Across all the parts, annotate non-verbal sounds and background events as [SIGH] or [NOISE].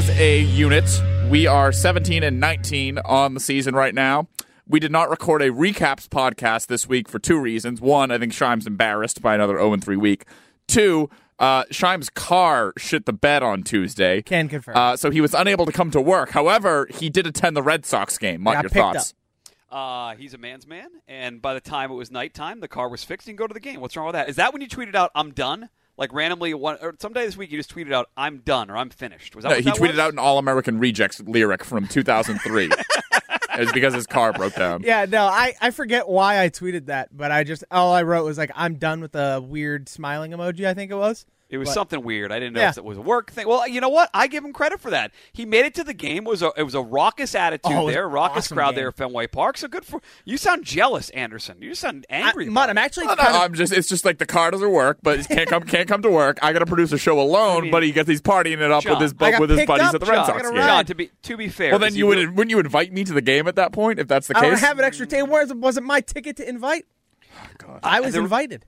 as a unit, we are 17 and 19 on the season right now. We did not record a recaps podcast this week for two reasons. One, I think Scheim's embarrassed by another 0 3 week. Two, uh, Scheim's car shit the bed on Tuesday. Can confirm. Uh, so he was unable to come to work. However, he did attend the Red Sox game. Mut, your picked thoughts? Uh, he's a man's man, and by the time it was nighttime, the car was fixed. You can go to the game. What's wrong with that? Is that when you tweeted out, "I'm done"? Like randomly, one or someday this week, you just tweeted out, "I'm done" or "I'm finished." Was that No, what he that tweeted was? out an All American Rejects lyric from 2003. [LAUGHS] it was because his car broke down. Yeah, no, I, I forget why I tweeted that, but I just all I wrote was like I'm done with the weird smiling emoji. I think it was. It was But- something weird. I didn't know Yeah. if it was a work thing. Well, you know what? I give him credit for that. He made it to the game. It was a it was a raucous attitude Oh, there, an raucous awesome crowd game. there at Fenway Park. So good for you. Sound jealous, Andersen. You sound angry. I, about Mut, it. I'm actually No, no, of- I'm just. It's just like the car doesn't work, but he can't come. Can't come to work. I got to produce a show alone, I mean, but he gets he's partying it up John, with his I got with his buddies up, at the Red John. I Sox gotta game. John, to be to be fair, Well, then you would real- wouldn't you invite me to the game at that point if that's the I case? don't have an extra table. Where's was it my ticket to invite? Oh, I was There- invited.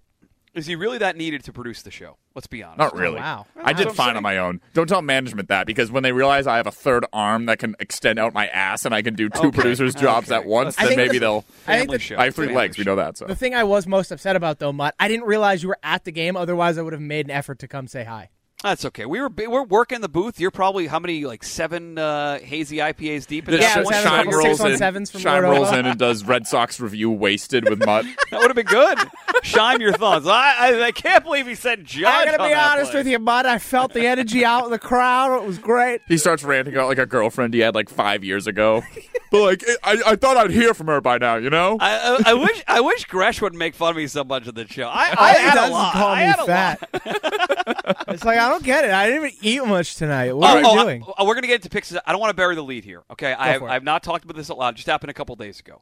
Is he really that needed to produce the show? Let's be honest. Not really. Oh, wow. I did what fine on my own. Don't tell management that because when they realize I have a third arm that can extend out my ass and I can do two Okay. producers' jobs Okay. at once, I then maybe the- they'll. I think the- show. I have three Family legs. We know that. So The thing I was most upset about though, Mut, I didn't realize you were at the game. Otherwise, I would have made an effort to come say hi. That's okay. We were we're working the booth. You're probably how many like seven uh, hazy IPAs deep? At This Yeah, that I was point? having a Shine couple rolls six in. from Shine Lord rolls in and does Red Sox review wasted with Mut. [LAUGHS] That would have been good. Shine your thoughts. I, I I can't believe he said Judge. I gotta be that honest play. with you, Mut. I felt the energy out in the crowd. It was great. He starts ranting about like a girlfriend he had like five years ago. but like, I, I thought I'd hear from her by now, you know? I, I, I wish I wish Gresh would make fun of me so much of the show. I, I, All he had does a lot. call I me had a fat. lot. [LAUGHS] it's like I don't get it. I didn't even eat much tonight. What Oh, are we oh, I- doing? oh, we're gonna get into picks. I don't want to bury the lead here. Okay, I have. I have not talked about this a lot. It just happened a couple days ago.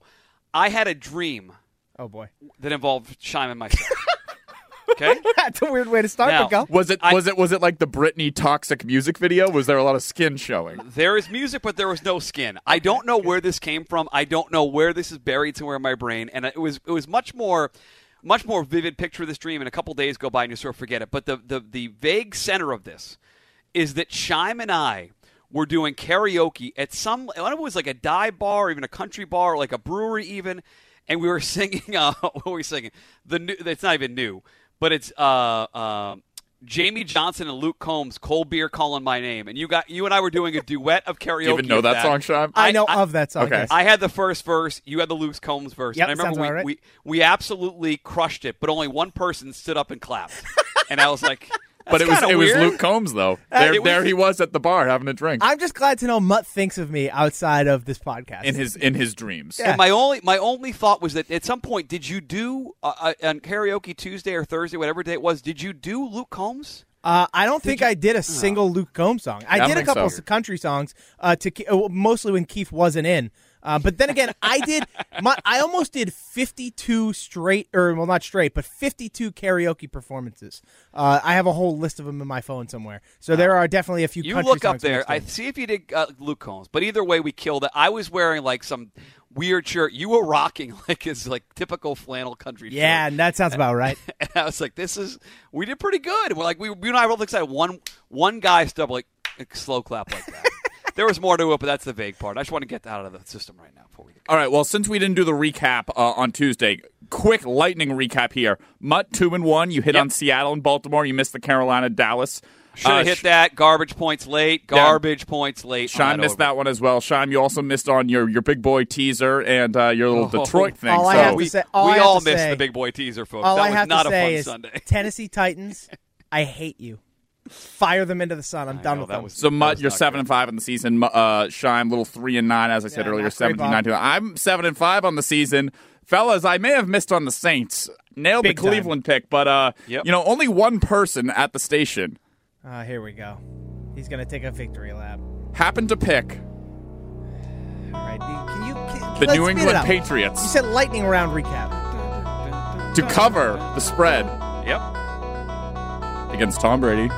I had a dream oh boy, that involved Scheim and myself. [LAUGHS] okay. that's a weird way to start. Now- but go. Was it I- was it was it like the Britney toxic music video? Was there a lot of skin showing? There is music, but there was no skin. I don't know where this came from. I don't know where this is buried somewhere in my brain, and it was it was much more, much more vivid picture of this dream. And a couple days go by, and you sort of forget it. But the the the vague center of this is that Scheim and I were doing karaoke at some. I don't know it was like a dive bar, or even a country bar, like a brewery, even. And we were [LAUGHS] singing. Uh, what were we singing? The new. It's not even new, but it's uh, uh, Jamie Johnson and Luke Combs, "Cold Beer Calling My Name," and you got you and I were doing a duet of karaoke. [LAUGHS] Do you even know of that, song, Sean? I know I- of that song. okay. yes. I had the first verse. You had the Luke Combs verse. Yep, and I remember we, right. we we absolutely crushed it, but only one person stood up and clapped, [LAUGHS] and I was like, but it was kinda it was. Luke Combs though. There, was- there he was at the bar having a drink I'm just glad to know Mut thinks of me outside of this podcast. in his in his dreams. Yeah. And my only my only thought was that at some point, did you do uh, uh, on karaoke Tuesday or Thursday, whatever day it was? Did you do Luke Combs? Uh, I don't think I did a single Luke Combs song. I Yeah, I did a couple so. of country songs, uh, to uh, mostly when Keith wasn't in. Uh, but then again, I did. My, I almost did fifty-two straight, or well, not straight, but fifty-two karaoke performances. Uh, I have a whole list of them in my phone somewhere. So there are definitely a few. You look up there. I see if you did uh, Luke Combs, but either way, we killed it. I was wearing like some weird shirt. You were rocking [LAUGHS] like his like typical flannel country. yeah, shirt. and that sounds about right. [LAUGHS] And I was like, "This is we did pretty good." We're like, we you and I were both excited. One one guy stood up like a slow clap like that. There was more to it, but that's the vague part. I just want to get that out of the system right now before we get. All right. Well, since we didn't do the recap uh, on Tuesday, quick lightning recap here. Mut two and one. You hit Yep. on Seattle and Baltimore. You missed the Carolina Dallas. Should have Uh, hit Sh- that. Garbage points late. Garbage points late. Sean on missed over. that one as well. Sean, you also missed on your, your big boy teaser and uh, your little Oh. Detroit thing. All I have to We, say- all we I have all to missed say- the big boy teaser, folks. All that I was have not to a say fun is Sunday. [LAUGHS] Tennessee Titans. I hate you. Fire them into the sun. I'm done know, with that them. was- So Mut, you're seven good. and five on the season. Mu- Uh, Scheim, little three and nine, as I said Yeah, earlier, not great, 17, Bob. 19. I'm seven and five on the season, fellas. I may have missed on the Saints, nailed Big the time. Cleveland pick, but uh, Yep. you know, only one person at the station Uh, here we go. He's gonna take a victory lap. happened to pick All right, can you? Can, the New England. Patriots You said lightning round recap. to cover the spread Yep. against Tom Brady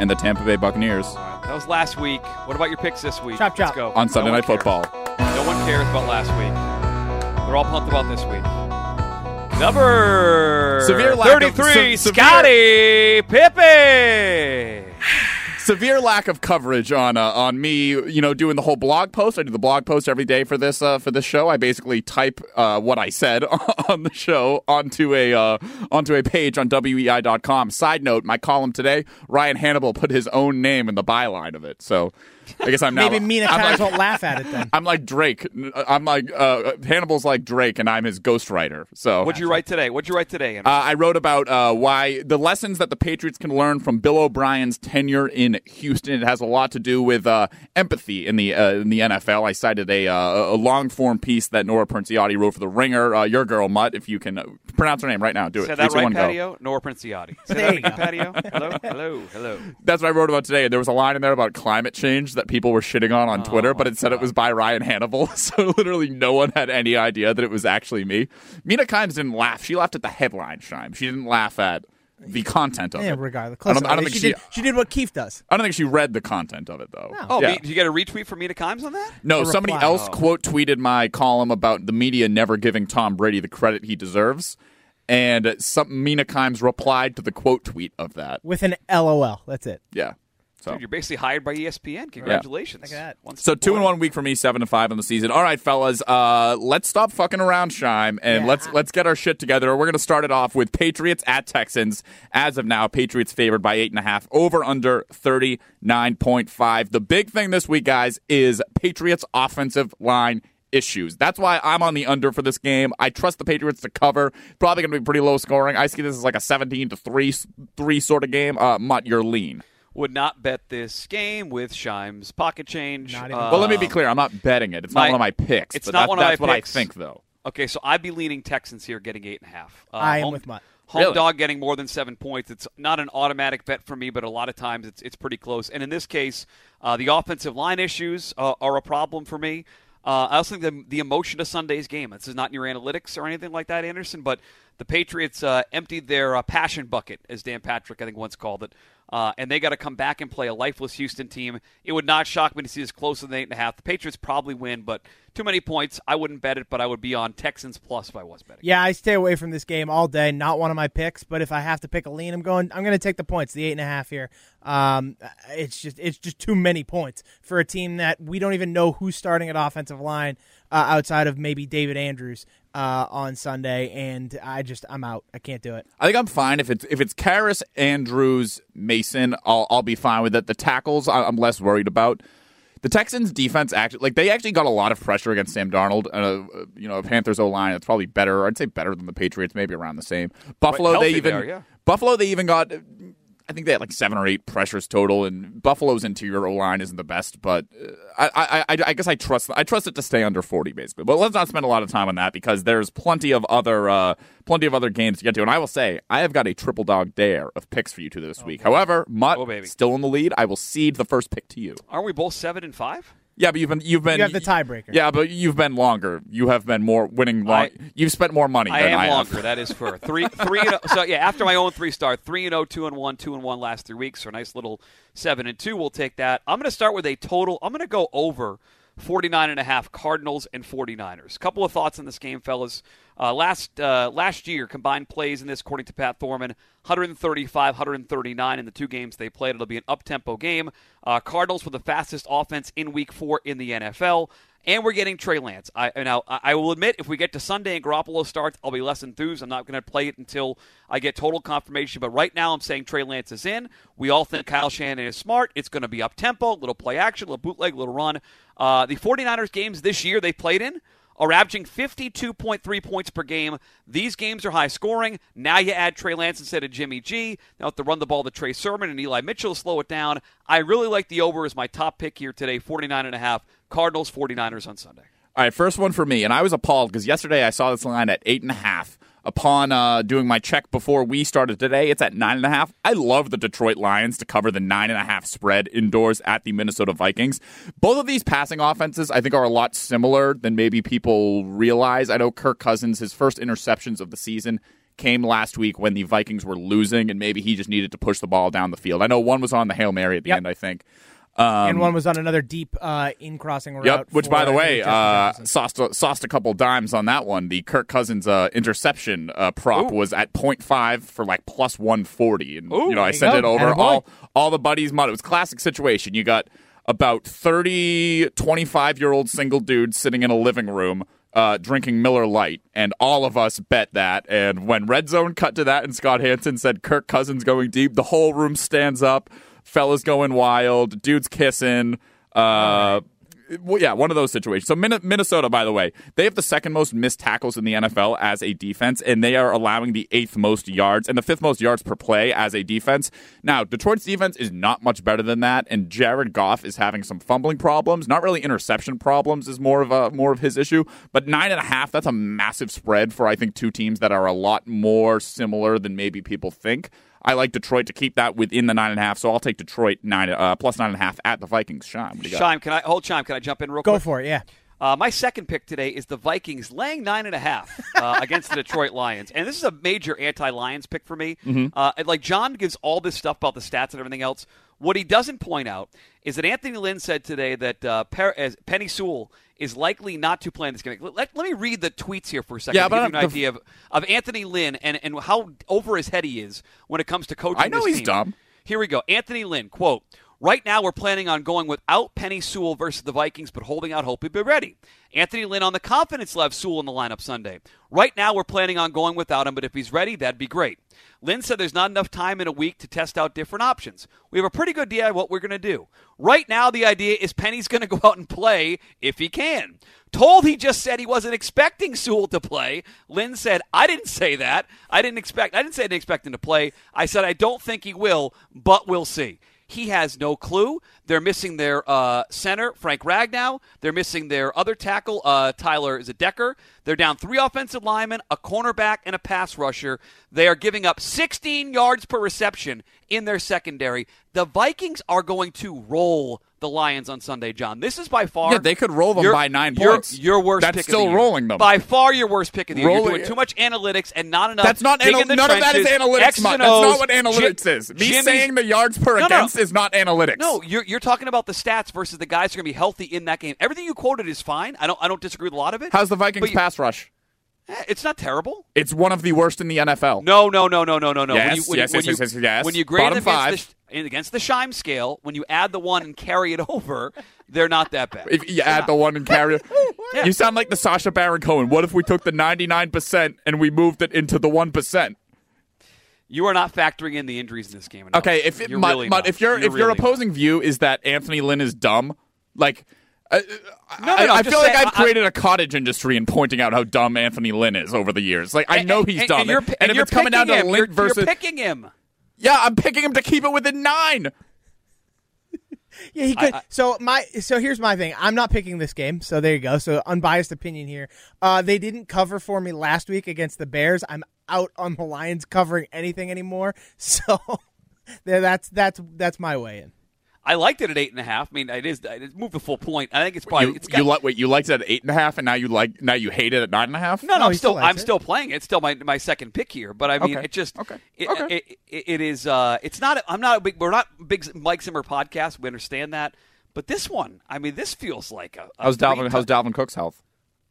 and the Tampa Bay Buccaneers That was last week. What about your picks this week? Chop, chop. Let's go. on Sunday No Night cares. Football. No one cares about last week. They're all pumped about this week. Number Severe lack of- 33, se- severe- Scottie Pippen. Severe lack of coverage on uh, on me. You know, doing the whole blog post. I do the blog post every day for this uh, for this show. I basically type uh, what I said [LAUGHS] on the show onto a uh, onto a page on weei.com. Side note: my column today, Ryan Hannable put his own name in the byline of it. So I guess I'm now Maybe Mina I'm Kimes like, won't laugh at it then. [LAUGHS] I'm like Drake. I'm like uh, Hannable's like Drake, and I'm his ghostwriter. So What'd you write today? What'd you write today? Uh, I wrote about uh, why the lessons that the Patriots can learn from Bill O'Brien's tenure in Houston. It has a lot to do with uh, empathy in the uh, in the NFL. I cited a uh, a long form piece that Nora Princiotti wrote for the Ringer. Uh, your girl Mutt, if you can uh, pronounce her name right now, do it. Say Three, that right, one, go. Patio? Nora Princiotti. Say that you again, go. Patio. Hello, hello, hello. That's what I wrote about today. There was a line in there about climate change that people were shitting on on Twitter, oh but it said it was by Ryan Hannable. [LAUGHS] So literally no one had any idea that it was actually me. Mina Kimes didn't laugh. She laughed at the headline, Scheim. She didn't laugh at the content of Yeah, it. regardless. I don't, I don't think she, she. did, she did what Keith does. I don't think she read the content of it though. Oh, yeah. did you get a retweet from Mina Kimes on that? No, A somebody reply. else Oh. quote tweeted my column about the media never giving Tom Brady the credit he deserves, and some Mina Kimes replied to the quote tweet of that. With an LOL. That's it. Yeah. So Dude, you're basically hired by ESPN. Congratulations. Look at that. One So two and one week for me, seven to five on the season. All right, fellas, uh, let's stop fucking around, Scheim, and Yeah. let's let's get our shit together. We're gonna start it off with Patriots at Texans. As of now, Patriots favored by eight and a half, over under thirty nine point five. The big thing this week, guys, is Patriots offensive line issues. That's why I'm on the under for this game. I trust the Patriots to cover. Probably going to be pretty low scoring. I see this as like a 17 to 3 3 sort of game. Uh Mut, you're lean. Would not bet this game with Scheim's pocket change. Not even- Uh, Well, let me be clear. I'm not betting it. It's my- not one of my picks. it's but not that- one of my picks. that's what picks. I think, though. Okay, so I'd be leaning Texans here, getting eight and a half. Uh, I am home, with my Home Really? dog getting more than seven points. It's not an automatic bet for me, but a lot of times it's it's pretty close. And in this case, uh, the offensive line issues uh, are a problem for me. Uh, I also think the, the emotion of Sunday's game. This is not in your analytics or anything like that, Andersen, but the Patriots uh, emptied their uh, passion bucket, as Dan Patrick I think once called it, uh, and they got to come back and play a lifeless Houston team. It would not shock me to see this closer than eight and a half. The Patriots probably win, but too many points. I wouldn't bet it, but I would be on Texans plus if I was betting. Yeah, I stay away from this game all day. Not one of my picks, but if I have to pick a lean, I'm going. I'm going to take the points, the eight and a half here. Um, it's just it's just too many points for a team that we don't even know who's starting at offensive line uh, outside of maybe David Andrews uh, on Sunday, and I just I'm out. I can't do it. I think I'm fine if it's if it's Karras, Andrews, Mason. I'll I'll be fine with it. The tackles I- I'm less worried about. The Texans defense actually like they actually got a lot of pressure against Sam Darnold. Uh, you know, Panthers O line that's probably better. I'd say better than the Patriots, maybe around the same. Buffalo they even they are, yeah. Buffalo they even got. I think they had like seven or eight pressures total, and Buffalo's interior O line isn't the best, but uh, I, I, I, guess I trust I trust it to stay under forty basically. But let's not spend a lot of time on that because there's plenty of other uh, plenty of other games to get to. And I will say I have got a triple dog dare of picks for you two this week. However, Mutt Oh, still in the lead. I will cede the first pick to you. Aren't we both seven and five? Yeah, but you've been you've been You have the tiebreaker. Yeah, but you've been longer. You have been more winning. Long, I- you've spent more money. I than am I longer. Have. That is for three, three. And, oh- so yeah, after my own three star, three and 0, 2 and one, two and one last three weeks. So a nice little seven and two. We'll take that. I'm going to start with a total. I'm going to go over 49 and a half Cardinals and 49ers. Couple of thoughts on this game, fellas. Uh, last uh, last year, combined plays in this, according to Pat Thorman, 135, 139 in the two games they played. It'll be an up tempo game. Uh, Cardinals with the fastest offense in Week Four in the NFL. And we're getting Trey Lance. I now I will admit, if we get to Sunday and Garoppolo starts, I'll be less enthused. I'm not going to play it until I get total confirmation. But right now, I'm saying Trey Lance is in. We all think Kyle Shanahan is smart. It's going to be up tempo, little play action, little bootleg, little run. Uh, the 49ers games this year they played in are averaging 52.3 points per game. These games are high scoring. Now you add Trey Lance instead of Jimmy G. Now have to run the ball to Trey Sermon and Eli Mitchell slow it down. I really like the over as my top pick here today, 49 and a half. Cardinals 49ers on Sunday. All right, first one for me, and I was appalled because yesterday I saw this line at eight and a half. Upon uh, doing my check before we started today, it's at nine and a half. I love the Detroit Lions to cover the nine and a half spread indoors at the Minnesota Vikings. Both of these passing offenses, I think, are a lot similar than maybe people realize. I know Kirk Cousins, his first interceptions of the season came last week when the Vikings were losing, and maybe he just needed to push the ball down the field. I know one was on the Hail Mary at the Yep. end, I think. Um, and one was on another deep uh, in crossing route. Yep. Which, by the way, uh, sauced a, sauced a couple dimes on that one. The Kirk Cousins uh, interception uh, prop Ooh. was at 0.5 for like plus 140, and Ooh, you know I sent it over all all the buddies. Mod. It was classic situation. You got about 30 25 year old single dudes sitting in a living room. Uh, drinking Miller Lite, and all of us bet that. And when Red Zone cut to that, and Scott Hanson said Kirk Cousins going deep, the whole room stands up, fellas going wild, dudes kissing. Uh, well, yeah, one of those situations. So Min- Minnesota, by the way, they have the second most missed tackles in the NFL as a defense, and they are allowing the eighth most yards and the fifth most yards per play as a defense. Now, Detroit's defense is not much better than that, and Jared Goff is having some fumbling problems. Not really interception problems is more of a more of his issue, but nine and a half. That's a massive spread for I think two teams that are a lot more similar than maybe people think. I like Detroit to keep that within the nine and a half, so I'll take Detroit nine uh, plus nine and a half at the Vikings. Scheim. What do you got? Chime, can I hold Chime? Can I jump in real Go quick? for it, yeah. Uh, my second pick today is the Vikings laying nine and a half uh, [LAUGHS] against the Detroit Lions, and this is a major anti-Lions pick for me. Uh, like John gives all this stuff about the stats and everything else. What he doesn't point out is that Anthony Lynn said today that uh, per- as Penei Sewell is likely not to play in this game. Let, let, let me read the tweets here for a second Yeah, to give you an idea of, of Anthony Lynn and, and how over his head he is when it comes to coaching. I know this he's team. dumb. Here we go. Anthony Lynn, quote, Right now, we're planning on going without Penei Sewell versus the Vikings, but holding out hope he'd be ready. Anthony Lynn on the confidence left Sewell in the lineup Sunday. Right now, we're planning on going without him, but if he's ready, that'd be great. Lynn said there's not enough time in a week to test out different options. We have a pretty good idea what we're going to do. Right now, the idea is Penei's going [LAUGHS] to go out and play if he can. Told he just said he wasn't expecting Sewell to play. Lynn said, I didn't say that. I didn't expect I didn't say I didn't expect him to play. I said I don't think he will, but we'll see. He has no clue. They're missing their uh, center, Frank Ragnow. They're missing their other tackle, uh, Taylor Decker. They're down three offensive linemen, a cornerback, and a pass rusher. They are giving up 16 yards per reception in their secondary. The Vikings are going to roll the Lions on Sunday, John. This is by far Yeah, they could roll them your- by nine your- points. Your worst That's pick still of the year. rolling them. By far your worst pick of the year. Rolling- You're doing too much analytics and not enough. That's not anal- none of that is analytics. X's That's not what analytics Jim- is. Me Jimmy's- saying the yards per No, no. against is not analytics. No, you're, you're talking about the stats versus the guys who are going to be healthy in that game. Everything you quoted is fine. I don't I don't disagree with a lot of it. How's the Vikings you- pass rush? Eh, It's not terrible. It's one of the worst in the NFL. No, no, no, no, no, no, no. when Yes, you, when yes, when yes, you, yes, yes, yes. When you grade Bottom them against five. the, against the Scheim scale, when you add the one and carry it [LAUGHS] over, they're not that bad. If you add the one and carry it. [LAUGHS] Yeah. You sound like the Sacha Baron Cohen. What if we took the 99% and we moved it into the 1%? You are not factoring in the injuries in this game. Enough. Okay, if it, You're Mut, really not. if your if your really not. opposing view is that Anthony Lynn is dumb, like uh, No, I, no, no, I feel just like I've I- created a cottage industry in pointing out how dumb Anthony Lynn is over the years. Like I know and- he's and, dumb, And, and, and if you're it's coming down to him. Lynn You're, versus you're picking him. Yeah, I'm picking him to keep it within nine. [LAUGHS] Yeah, he could. I- so my so here's my thing. I'm not picking this game. So there you go. So unbiased opinion here. Uh, they didn't cover for me last week against the Bears. I'm out on the Lions covering anything anymore. [LAUGHS] So [LAUGHS] there, that's that's that's my way in. I liked it at eight and a half. I mean, it is it moved the full point. I think it's probably You, it's got, you like wait, you liked it at eight and a half, and now you like now you hate it at nine and a half. No, no, No, I'm still, still I'm it. still playing it. It's still my my second pick here, but I mean, Okay. it just Okay. It, Okay. It, it, it is. Uh, it's not. I'm not a big. We're not big Mike Zimmer podcast. We understand that, but this one, I mean, this feels like a. a How's Dalvin? How's Dalvin Cook's health?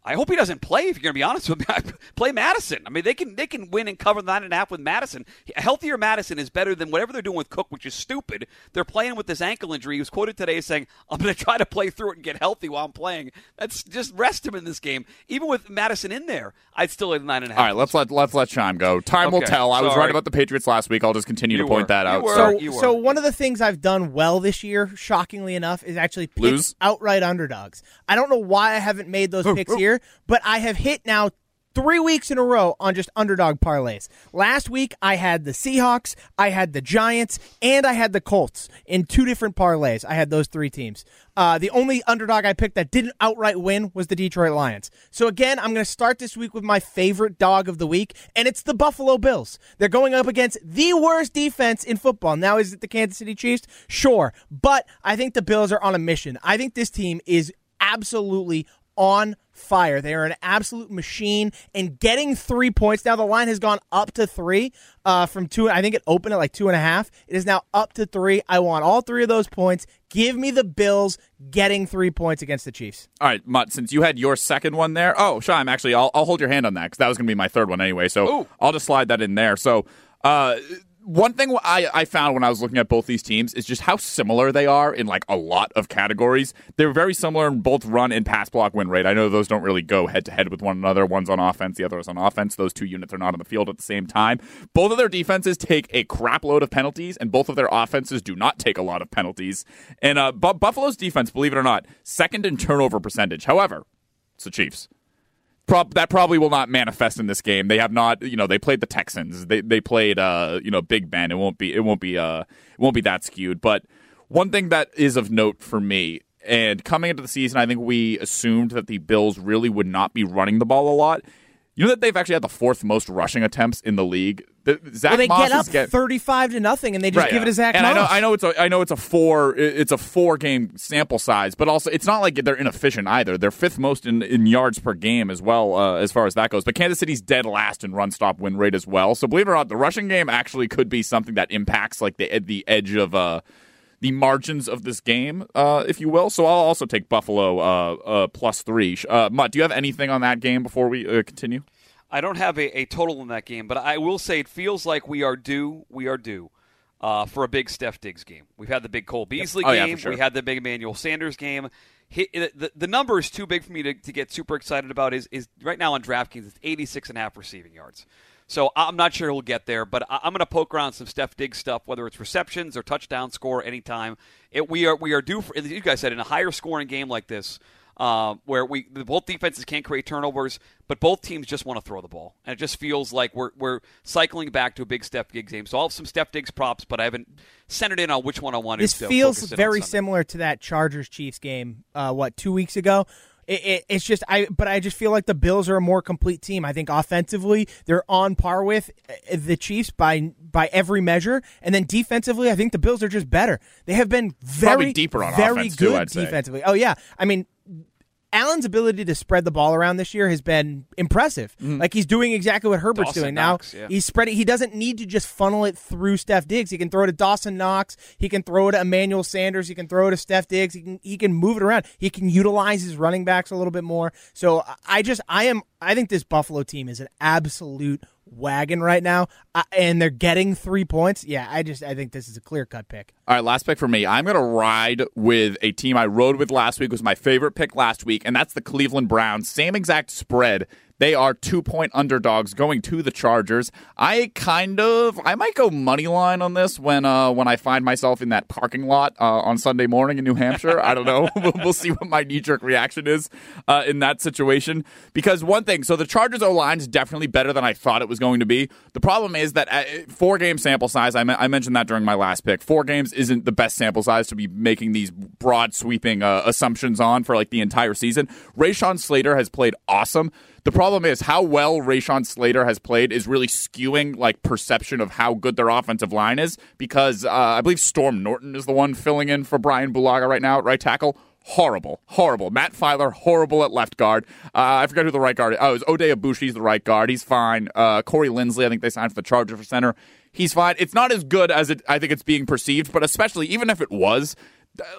I hope he doesn't play. If you're going to be honest with me, [LAUGHS] play Mattison. I mean, they can they can win and cover nine and a half with Mattison. A healthier Mattison is better than whatever they're doing with Cook, which is stupid. They're playing with this ankle injury. He was quoted today as saying, "I'm going to try to play through it and get healthy while I'm playing." That's just rest him in this game. Even with Mattison in there, I'd still hit nine and a half. All right, let's let let's let Chime go. Time will Okay, tell. I was sorry. right about the Patriots last week. I'll just continue You to point that You out. were. So, So, you so were. one of the things I've done well this year, shockingly enough, is actually pick Lose? outright underdogs. I don't know why I haven't made those [LAUGHS] picks here, but I have hit now three weeks in a row on just underdog parlays. Last week I had the Seahawks, I had the Giants, and I had the Colts in two different parlays. I had those three teams. Uh, the only underdog I picked that didn't outright win was the Detroit Lions. So again, I'm going to start this week with my favorite dog of the week, and it's the Buffalo Bills. They're going up against the worst defense in football. Now, is it the Kansas City Chiefs? Sure, but I think the Bills are on a mission. I think this team is absolutely on fire. They are an absolute machine and getting three points. Now the line has gone up to three uh, from two. I think it opened at like two and a half. It is now up to three. I want all three of those points. Give me the Bills getting three points against the Chiefs. All right, Mut, since you had your second one there. Oh, Scheim, actually, I'll, I'll hold your hand on that because that was going to be my third one anyway. So Ooh. I'll just slide that in there. So, uh, one thing I, I found when I was looking at both these teams is just how similar they are in like a lot of categories. They're very similar in both run and pass block win rate. I know those don't really go head to head with one another. One's on offense, the other is on offense. Those two units are not on the field at the same time. Both of their defenses take a crap load of penalties, and both of their offenses do not take a lot of penalties. And uh, Bu- Buffalo's defense, believe it or not, second in turnover percentage. However, it's the Chiefs. Prob- that probably will not manifest in this game. They have not, you know, they played the Texans. They they played, uh, you know, Big Ben. It won't be it won't be uh it won't be that skewed. But one thing that is of note for me, and coming into the season, I think we assumed that the Bills really would not be running the ball a lot. You know that they've actually had the fourth most rushing attempts in the league. The, Zach Well, they Moss get up get- thirty-five to nothing, and they just Right, give it to Zach and I know, Moss. I know it's a, I know it's a four, it's a four game sample size, but also it's not like they're inefficient either. They're fifth most in, in yards per game as well, uh, as far as that goes. But Kansas City's dead last in run stop win rate as well. So believe it or not, the rushing game actually could be something that impacts like the the edge of uh the margins of this game, uh, if you will. So I'll also take Buffalo uh, uh, plus three. Uh, Mut, do you have anything on that game before we uh, continue? I don't have a, a total in that game, but I will say it feels like we are due. We are due uh, for a big Steph Diggs game. We've had the big Cole Beasley Oh, game. for sure. We had the big Emmanuel Sanders game. Hi the, the number is too big for me to, to get super excited about. Is is right now on DraftKings it's 86 and a half receiving yards. So I'm not sure he'll get there, but I- I'm going to poke around some Steph Diggs stuff, whether it's receptions or touchdown score anytime. It, we are we are due for, you guys said, in a higher scoring game like this, uh, where we both defenses can't create turnovers, but both teams just want to throw the ball, and it just feels like we're we're cycling back to a big Steph Diggs game. So I'll have some Steph Diggs props, but I haven't centered in on which one I wanted. This to feels focus in on very similar to that Chargers Chiefs game. Uh, what two weeks ago? It, it, it's just I, but I just feel like the Bills are a more complete team. I think offensively they're on par with uh, the Chiefs by by every measure, and then defensively, I think the Bills are just better. They have been very Probably deeper on very offense, too, good I'd say. defensively. Oh yeah, I mean. Allen's ability to spread the ball around this year has been impressive. Mm-hmm. Like he's doing exactly what Herbert's Dawson doing Knox, now. yeah. He's spreading. He doesn't need to just funnel it through Steph Diggs. He can throw it to Dawson Knox. He can throw it to Emmanuel Sanders. He can throw it to Steph Diggs. He can he can move it around. He can utilize his running backs a little bit more. So I just I am I think this Buffalo team is an absolute wagon right now, uh, and they're getting three points. Yeah, I just I think this is a clear cut pick. All right, last pick for me. I'm to ride with a team I rode with last week. was my favorite pick last week, and that's the Cleveland Browns. Same exact spread. They are two point underdogs going to the Chargers. I kind of, I might go money line on this when uh, when I find myself in that parking lot uh, on Sunday morning in New Hampshire. I don't know. [LAUGHS] we'll, see what my knee jerk reaction is uh, in that situation. Because one thing, so the Chargers O line is definitely better than I thought it was going to be. The problem is that uh, four game sample size. I, I mentioned that during my last pick. Four games isn't the best sample size to be making these broad sweeping uh, assumptions on for like the entire season. Rashawn Slater has played awesome. The problem is how well Rashawn Slater has played is really skewing like perception of how good their offensive line is because uh, I believe Storm Norton is the one filling in for Brian Bulaga right now at right tackle. Horrible, horrible. Matt Feiler, horrible at left guard. Uh, I forgot who the right guard. Is. Oh, it was Ode the right guard. He's fine. Uh, Corey Linsley, I think they signed for the Chargers for center. He's fine. It's not as good as it. I think it's being perceived, but especially even if it was,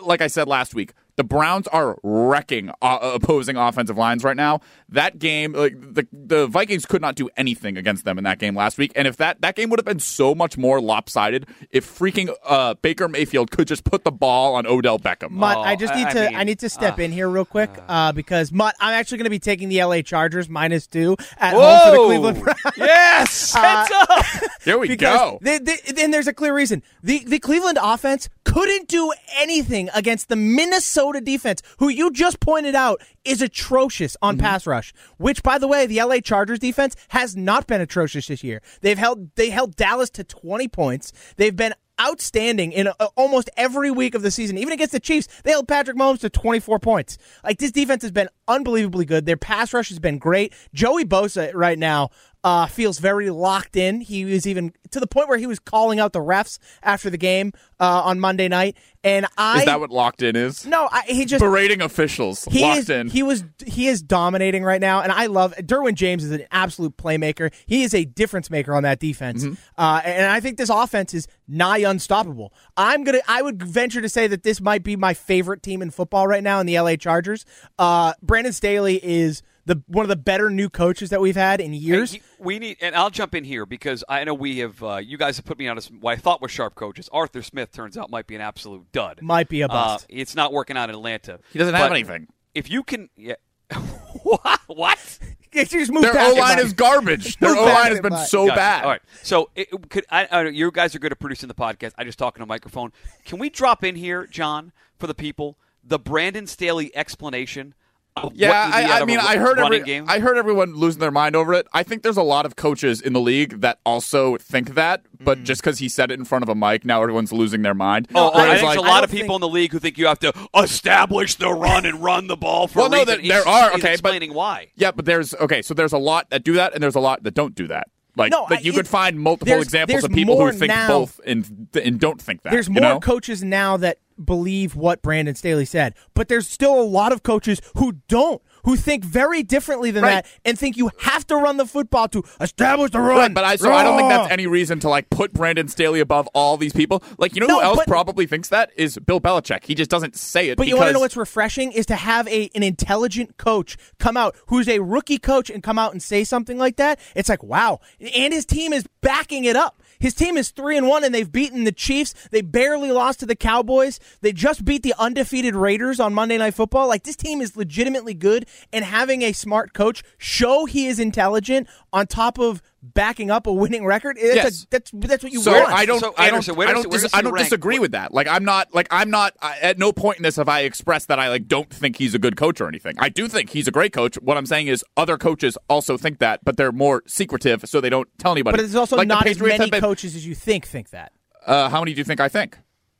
like I said last week, the Browns are wrecking uh, opposing offensive lines right now. That game, like the the Vikings could not do anything against them in that game last week. And if that that game would have been so much more lopsided if freaking uh, Baker Mayfield could just put the ball on Odell Beckham. Mut, Oh, I just need I to I, mean, need to step in here real quick uh, because Mut, I'm actually going to be taking the LA Chargers minus two at home for the Cleveland Browns. yes, [LAUGHS] heads up. Here we go. They, they, then there's a clear reason. The the Cleveland offense couldn't do anything against the Minnesota defense, who you just pointed out is atrocious on pass rush. Which, by the way, the LA Chargers defense has not been atrocious this year. They've held they held Dallas to 20 points. They've been outstanding in uh, almost every week of the season. Even against the Chiefs, they held Patrick Mahomes to 24 points. Like this defense has been unbelievably good. Their pass rush has been great. Joey Bosa right now Uh, feels very locked in. He was even to the point where he was calling out the refs after the game uh, on Monday night. And I Is that what locked in is? no, I, he just Berating officials. he locked is, in. He was he is dominating right now, and I love Derwin James is an absolute playmaker. He is a difference maker on that defense, Mm-hmm. uh, and I think this offense is nigh unstoppable. I'm gonna I would venture to say that this might be my favorite team in football right now in the LA Chargers. Uh, Brandon Staley is the one of the better new coaches that we've had in years. Hey, we need, and I'll jump in here because I know we have. Uh, you guys have put me on as what I thought were sharp coaches. Arthur Smith turns out might be an absolute dud. Might be a Uh, bust. it's not working out in Atlanta. he doesn't have anything. If you can, yeah. [LAUGHS] what? what? [LAUGHS] just move Their O line is garbage. Their Move O line has been Mike. so Gotcha. bad. All right. So it, could I, I, you guys are good at producing the podcast. I just talk in a microphone. Can we drop in here, John, for the people, the Brandon Staley explanation? Of Yeah, what you need out I, I mean, a I heard every, game. I heard everyone losing their mind over it. I think there's a lot of coaches in the league that also think that, but mm. just because he said it in front of a mic, now everyone's losing their mind. Oh, oh, I think like, there's a I lot of people think- in the league who think you have to establish the run and run the ball for Well, a no, reason. there- He's- there are, he's okay, but- explaining why. yeah, but there's okay, so there's a lot that do that, and there's a lot that don't do that. Like, No, like I- you could find multiple there's- examples there's of people who think now- both and and don't think that. There's you more know? coaches now that believe what Brandon Staley said, but there's still a lot of coaches who don't, who think very differently than Right. that, and think you have to run the football to establish the run. Right, but I so I don't think that's any reason to like put Brandon Staley above all these people. Like you know No, who else but- probably thinks that is Bill Belichick. He just doesn't say it. But you want want to know what's refreshing is to have a an intelligent coach come out who's a rookie coach and come out and say something like that. It's like wow, and his team is backing it up. His team is three and one, and they've beaten the Chiefs. They barely lost to the Cowboys. They just beat the undefeated Raiders on Monday Night Football. Like this team is legitimately good, and having a smart coach show he is intelligent on top of backing up a winning record. That's Yes. a, that's that's what you So want. I don't, So, I don't, Andersen, where I don't, where dis- does I don't disagree with that. Like I'm not, like I'm not. I, at no point in this have I expressed that I like don't think he's a good coach or anything. I do think he's a great coach. What I'm saying is other coaches also think that, but they're more secretive, so they don't tell anybody. but there's also Like the not as Patriots many been- coaches as you think think that. Uh, how many do you think I think?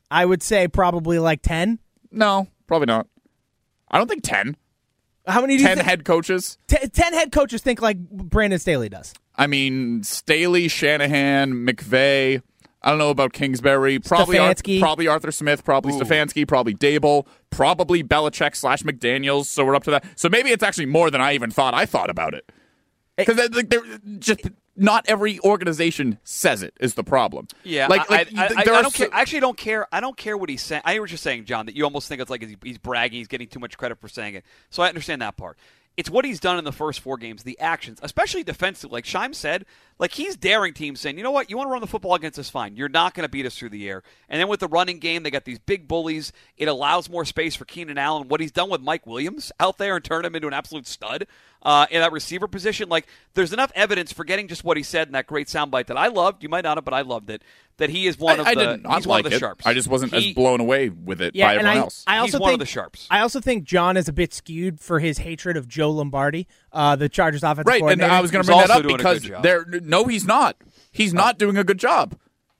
I would say probably like ten. No, probably not. I don't think ten. How many do you Ten think? head coaches. T- ten head coaches think like Brandon Staley does. I mean, Staley, Shanahan, McVay. I don't know about Kingsbury. Probably, Ar- probably Arthur Smith. Probably Stefanski. Probably Daboll. Probably Belichick slash McDaniels. So we're up to that. So maybe it's actually more than I even thought. I thought about it because like, they're just not every organization says it is the problem. Yeah, like, I, like I, I, there I are don't so- care. I actually don't care. I don't care what he's saying. I hear what you're saying, John. That you almost think it's like he's, bragging. He's getting too much credit for saying it. So I understand that part. It's what he's done in the first four games, the actions, especially defensive. Like Scheim said, like he's daring teams, saying, "You know what? You want to run the football against us? Fine. You're not going to beat us through the air." And then with the running game, they got these big bullies. It allows more space for Keenan Allen. What he's done with Mike Williams out there and turned him into an absolute stud uh, in that receiver position. Like there's enough evidence for getting just what he said in that great soundbite that I loved. You might not have, but I loved it. That he is one I, of I the not he's one like of the it. sharps. I just wasn't He- as blown away with it Yeah, by everyone I, else. I also He's one of think the sharps. I also think John is a bit skewed for his hatred of Joe Lombardi, uh, the Chargers offensive Right, and. I was going to bring that up because good job. there. No, he's not. He's oh. not doing a good job.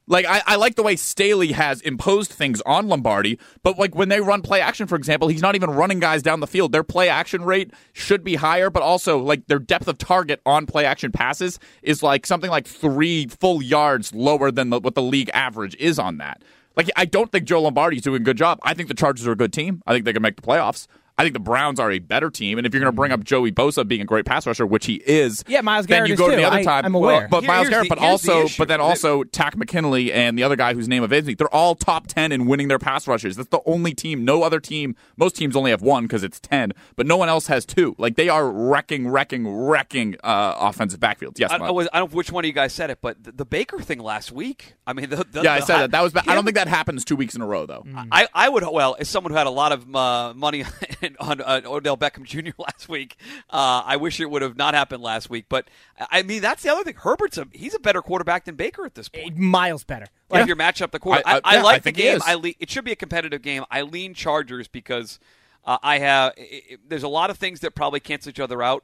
Like I, I like the way Staley has imposed things on Lombardi, but like when they run play action, for example, he's not even running guys down the field. Their play action rate should be higher, but also like their depth of target on play action passes is like something like three full yards lower than the, what the league average is on that. Like I don't think Joe Lombardi's doing a good job. I think the Chargers are a good team. I think they can make the playoffs. I think the Browns are a better team, and if you're going to bring up Joey Bosa being a great pass rusher, which he is, Yeah, Myles then Garrett you is go to too. the other I- time. I'm Well, aware. but Here- Myles Garrett, the- but here's the also, but then also Takk McKinley and the other guy whose name evades me. They're all top ten in winning their pass rushes. That's the only team. No other team. Most teams only have one because it's ten, but no one else has two. Like they are wrecking, wrecking, wrecking uh, offensive backfields. Yes, I, I, was, I don't know which one of you guys said it, but the, the Baker thing last week. I mean, the, the, yeah, I said that. That was. Bad. I don't think that happens two weeks in a row though. I, I would well as someone who had a lot of uh, money [LAUGHS] [LAUGHS] on uh, Odell Beckham Jr. [LAUGHS] last week. Uh, I wish it would have not happened last week. But I mean, that's the other thing. Herbert's a he's a better quarterback than Baker at this point. miles better. Like Like, if you match up the quarter, I- I, I- I yeah, like I the game. I le- it should be a competitive game. I lean Chargers because uh, I have. i i there's a lot of things that probably cancel each other out.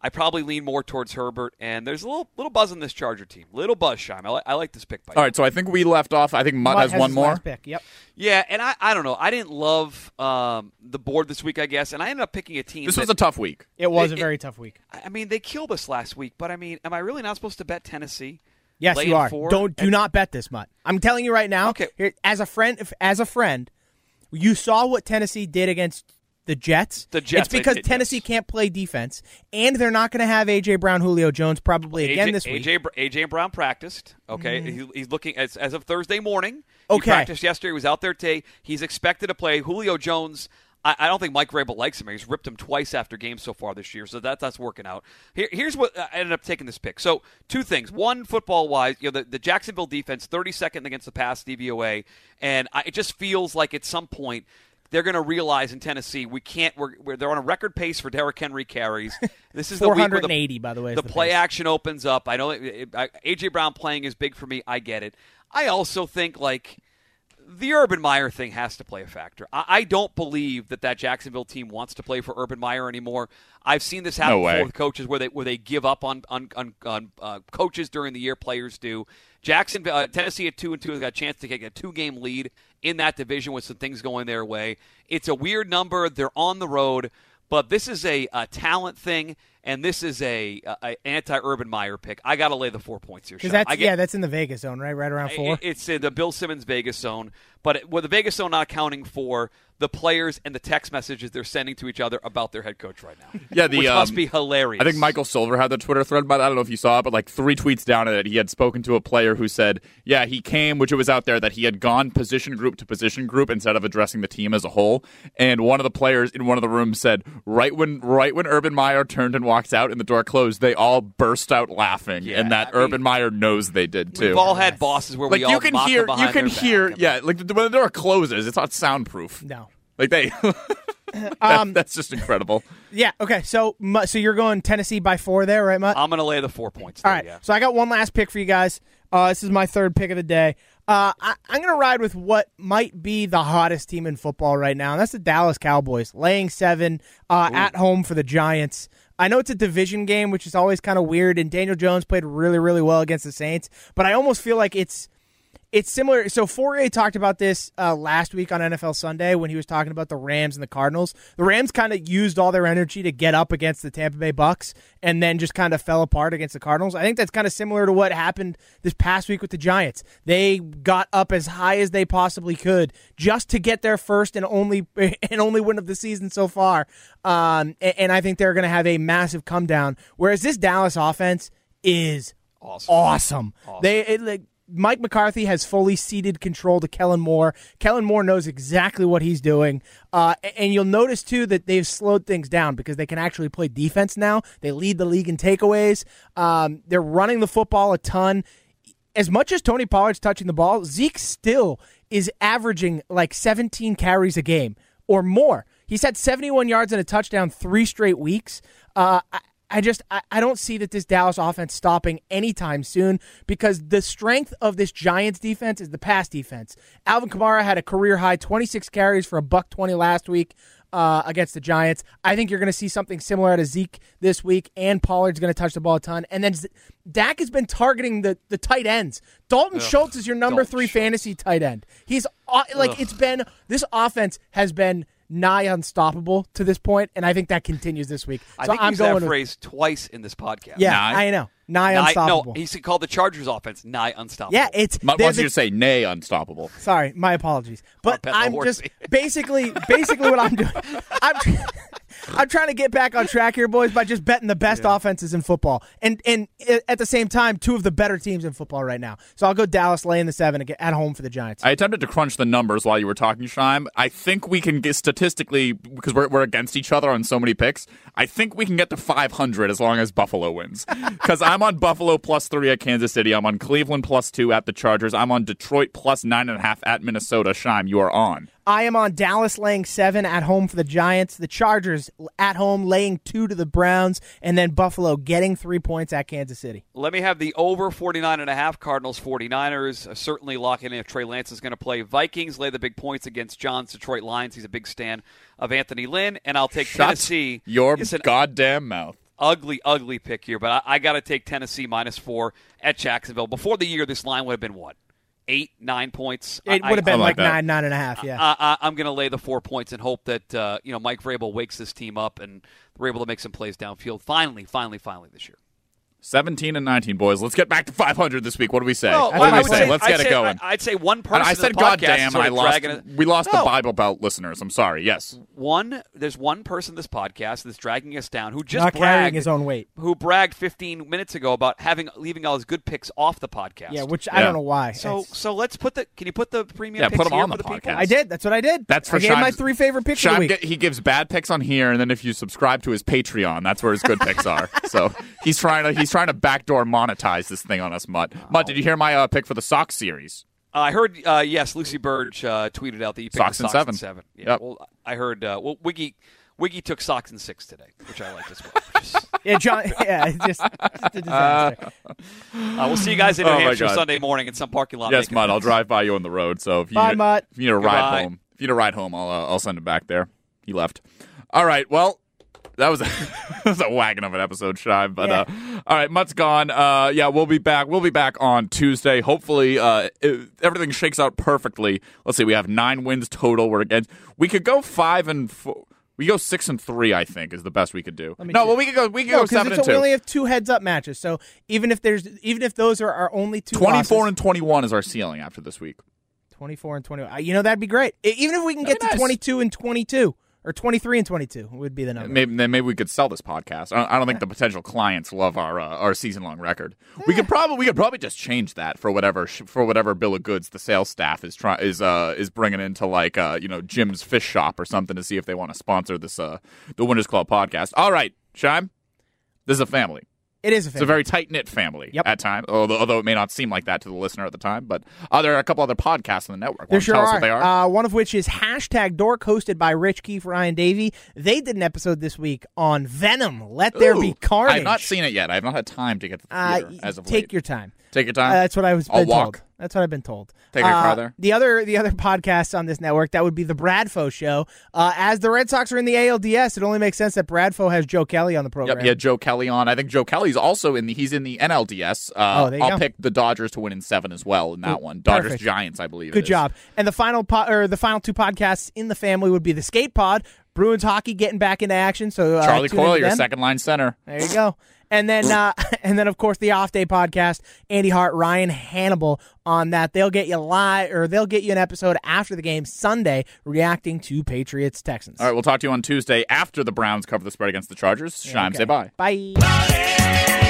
I probably lean more towards Herbert, and there's a little little buzz in this Charger team. Little buzz, Scheim. I, li- I like this pick by you. All right, so I think we left off. I think Mut, Mut has, one more. pick. Yep. Yeah, and I, I don't know. I didn't love um, the board this week, I guess, and I ended up picking a team. This that, was a tough week. It was It- a very tough week. I mean, they killed us last week, but I mean, am I really not supposed to bet Tennessee? Yes, you are. four? Don't do not bet this mutt. I'm telling you right now. Okay. Here, as a friend, if, as a friend, you saw what Tennessee did against the Jets. The Jets, It's because did, Tennessee yes. can't play defense, and they're not going to have AJ Brown, Julio Jones probably again AJ, this week. AJ, AJ Brown practiced. Okay, mm-hmm. he, he's looking as, as of Thursday morning. He Okay. practiced yesterday. He was out there today. He's expected to play. Julio Jones. I, I don't think Mike Vrabel likes him. He's ripped him twice after games so far this year, so that that's working out. Here, here's what I ended up taking this pick. So two things. One, football wise, you know, the, the Jacksonville defense, 32nd against the pass DVOA, and I, it just feels like at some point they're going to realize in Tennessee we can't. We're, we're they're on a record pace for Derrick Henry carries. [LAUGHS] This is the week where the- 480, by the way. the the play pace. action opens up. I know it, it, I, AJ Brown playing is big for me. I get it. I also think like the Urban Meyer thing has to play a factor. I, I don't believe that that Jacksonville team wants to play for Urban Meyer anymore. I've seen this happen No before with coaches where they where they give up on on, on, on uh, coaches during the year. Players do. Jackson, uh, Tennessee at two and two has got a chance to get a two game lead in that division with some things going their way. It's a weird number. They're on the road, but this is a, a talent thing, and this is a, a anti Urban Meyer pick. I got to lay the four points here. Because that's I get, yeah, that's in the Vegas zone, right? Right around four. it- It's in the Bill Simmons Vegas zone, but it, with the Vegas zone not accounting for the players and the text messages they're sending to each other about their head coach right now. [LAUGHS] Yeah, the, which must um, be hilarious. I think Michael Silver had the Twitter thread, but I don't know if you saw it, but like three tweets down at it, he had spoken to a player who said, yeah, he came, which it was out there, that he had gone position group to position group instead of addressing the team as a whole. And one of the players in one of the rooms said, right when right when Urban Meyer turned and walked out and the door closed, they all burst out laughing, Yeah, and that I mean- Urban Meyer knows they did too. We've all had bosses where like we all you can hear, you can their back. hear, yeah, like the, when the door closes, it's not soundproof. no. Like they, [LAUGHS] [LAUGHS] that- Um, that's just incredible. Yeah. Okay. So, so you're going Tennessee by four there, right, Mut? I'm going to lay the four points. All There, right. yeah. So I got one last pick for you guys. Uh, this is my third pick of the day. Uh, I, I'm going to ride with what might be the hottest team in football right now, and that's the Dallas Cowboys, laying seven uh, at home for the Giants. I know it's a division game, which is always kind of weird, and Daniel Jones played really, really well against the Saints, but I almost feel like it's it's similar. So Fourier talked about this uh, last week on NFL Sunday when he was talking about the Rams and the Cardinals. The Rams kind of used all their energy to get up against the Tampa Bay Bucks, and then just kind of fell apart against the Cardinals. I think that's kind of similar to what happened this past week with the Giants. They got up as high as they possibly could just to get their first and only [LAUGHS] and only win of the season so far. Um, and, and I think they're going to have a massive come down. Whereas this Dallas offense is Awesome. awesome. They it, like Mike McCarthy has fully ceded control to Kellen Moore. Kellen Moore knows exactly what he's doing, uh, and you'll notice too that they've slowed things down because they can actually play defense now. They lead the league in takeaways. Um, they're running the football a ton. As much as Tony Pollard's touching the ball, Zeke still is averaging like 17 carries a game or more. He's had 71 yards and a touchdown three straight weeks. Uh, I, just I, I don't see that this Dallas offense stopping anytime soon because the strength of this Giants defense is the pass defense. Alvin Kamara had a career high 26 carries for a buck 20 last week uh, against the Giants. I think you're going to see something similar out of Zeke this week, and Pollard's going to touch the ball a ton. And then Z- Dak has been targeting the, the tight ends. Dalton Schultz is your number Dalton three Schultz. fantasy tight end. He's uh, like it's been this offense has been nigh unstoppable to this point, and I think that continues this week. I think I'm he's going that with- phrase twice in this podcast. yeah, Nigh? I know. Nigh, Nigh- unstoppable. no, he's called the Chargers offense nigh unstoppable. yeah, it's Mut they're wants the- you to say nay unstoppable. Sorry, my apologies. But I'm just basically basically what I'm doing. [LAUGHS] I'm I'm trying to get back on track here, boys, by just betting the best offenses in football, and and at the same time, two of the better teams in football right now. So I'll go Dallas laying the seven at home for the Giants. I attempted to crunch the numbers while you were talking, Scheim. I think we can get statistically because we're, we're against each other on so many picks. I think we can get to 500 as long as Buffalo wins. [LAUGHS] Because I'm on Buffalo plus three at Kansas City. I'm on Cleveland plus two at the Chargers. I'm on Detroit plus nine and a half at Minnesota. Scheim, you are on. I am on Dallas laying seven at home for the Giants. The Chargers at home laying two to the Browns, and then Buffalo getting three points at Kansas City. Let me have the over 49 and a half Cardinals 49ers. Uh, certainly locking in if Trey Lance is going to play. Vikings lay the big points against John's Detroit Lions. He's a big stan of Anthony Lynn. And I'll take Shut Tennessee. your Listen, goddamn mouth. ugly, ugly pick here, but I, I got to take Tennessee minus four at Jacksonville. Before the year, this line would have been what? Eight, nine points. It would have been like like, nine, nine and a half. Yeah. I, I, I'm going to lay the four points and hope that uh, you know Mike Vrabel wakes this team up and we're able to make some plays downfield. Finally, finally, finally this year. 17 and 19, boys. Let's get back to 500 this week. What do we say? Well, what do we say? say- Let's I'd get say- it going. I'd say one person. and I said, the podcast God damn, sort I lost. dragging it- We lost No. the Bible Belt listeners. I'm sorry. Yes. One, there's one person in this podcast that's dragging us down who just Not carrying his own weight. who bragged 15 minutes ago about having leaving all his good picks off the podcast. Yeah, which I don't know why. so It's- so let's put the. Can you put the premium? Yeah, picks put 'em here on for the people? podcast. I did. That's what I did. That's for I gave my three favorite picks of the Scheim, week. get- he gives bad picks on here, and then if you subscribe to his Patreon, that's where his good picks are. So he's trying to he's trying to backdoor monetize this thing on us, Mut. Mut, did you hear my uh, pick for the Sox series? Uh, I heard. Uh, yes, Lucy Burdge uh, tweeted out that you picked Sox the and seven. and seven. Yeah. Yep. Well, I heard. Uh, well, Wiggy Wiggy took Sox and six today, which I liked as well. which [LAUGHS] yeah, John. Yeah, it's just, just a disaster. uh, we'll see you guys in New Oh, Hampshire Sunday morning in some parking lot. yes, making Mut. a- I'll drive by you on the road. So if you Bye, need, Mut. if you need a ride home, if you need a ride home, I'll uh, I'll send him back there. He left. All right. Well. That was a, [LAUGHS] that was a wagon of an episode, Shy. But uh, all right, Mut's gone. Uh, yeah, we'll be back. We'll be back on Tuesday. Hopefully, uh, it- everything shakes out perfectly. Let's see. We have nine wins total. We're against. We could go five and four. We go six and three. I think is the best we could do. No, well, we could go. We could No, go seven and two. we only have two heads up matches. So even if there's even if those are our only two, Twenty-four losses, and twenty-one is our ceiling after this week. 24 and 21. Uh, You know, that'd be great. Even if we can That'd get to nice. 22 and 22 or 23 and 22 would be the number. Maybe then maybe we could sell this podcast. I don't, I don't think the potential clients love our uh, our season long record. We could probably we could probably just change that for whatever for whatever bill of goods the sales staff is trying is uh is bringing into like uh you know Jim's Fish Shop or something to see if they want to sponsor this uh the Winners Club podcast. All right, Scheim, this is a family. It is a It's a very tight knit family Yep. at times, although, although it may not seem like that to the listener at the time. But uh, there are a couple other podcasts on the network. There sure tell us are. what they are. Uh, one of which is hashtag Dork, hosted by Rich Keefe, Ryan Davey. They did an episode this week on Venom. Let there be Ooh, carnage. I've not seen it yet. I've not had time to get to the Uh, theater as of take late. your time. Take your Uh, time. that's what I was I'll been walk. That's what I've been told. Take your car Uh, there. The other the other podcasts on this network that would be the Bradfo show. Uh, as the Red Sox are in the ALDS, it only makes sense that Bradfo has Joe Kelly on the program. Yep, had Joe Kelly on. I think Joe Kelly's also in the. He's in the NLDS. Uh, Oh, I'll go. pick the Dodgers to win in seven as well in that one. Dodgers perfect. Giants, I believe. Good is. job. And the final po- or the final two podcasts in the family would be the Skate Pod, Bruins hockey getting back into action. So uh, Charlie Coyle, your second line center. There you go. And then, uh, [LAUGHS] and then, of course, the off day podcast. Andy Hart, Ryan Hannable on that. They'll get you live, or they'll get you an episode after the game Sunday, reacting to Patriots Texans. All right, we'll talk to you on Tuesday after the Browns cover the spread against the Chargers. Scheim, Okay. say bye. Bye.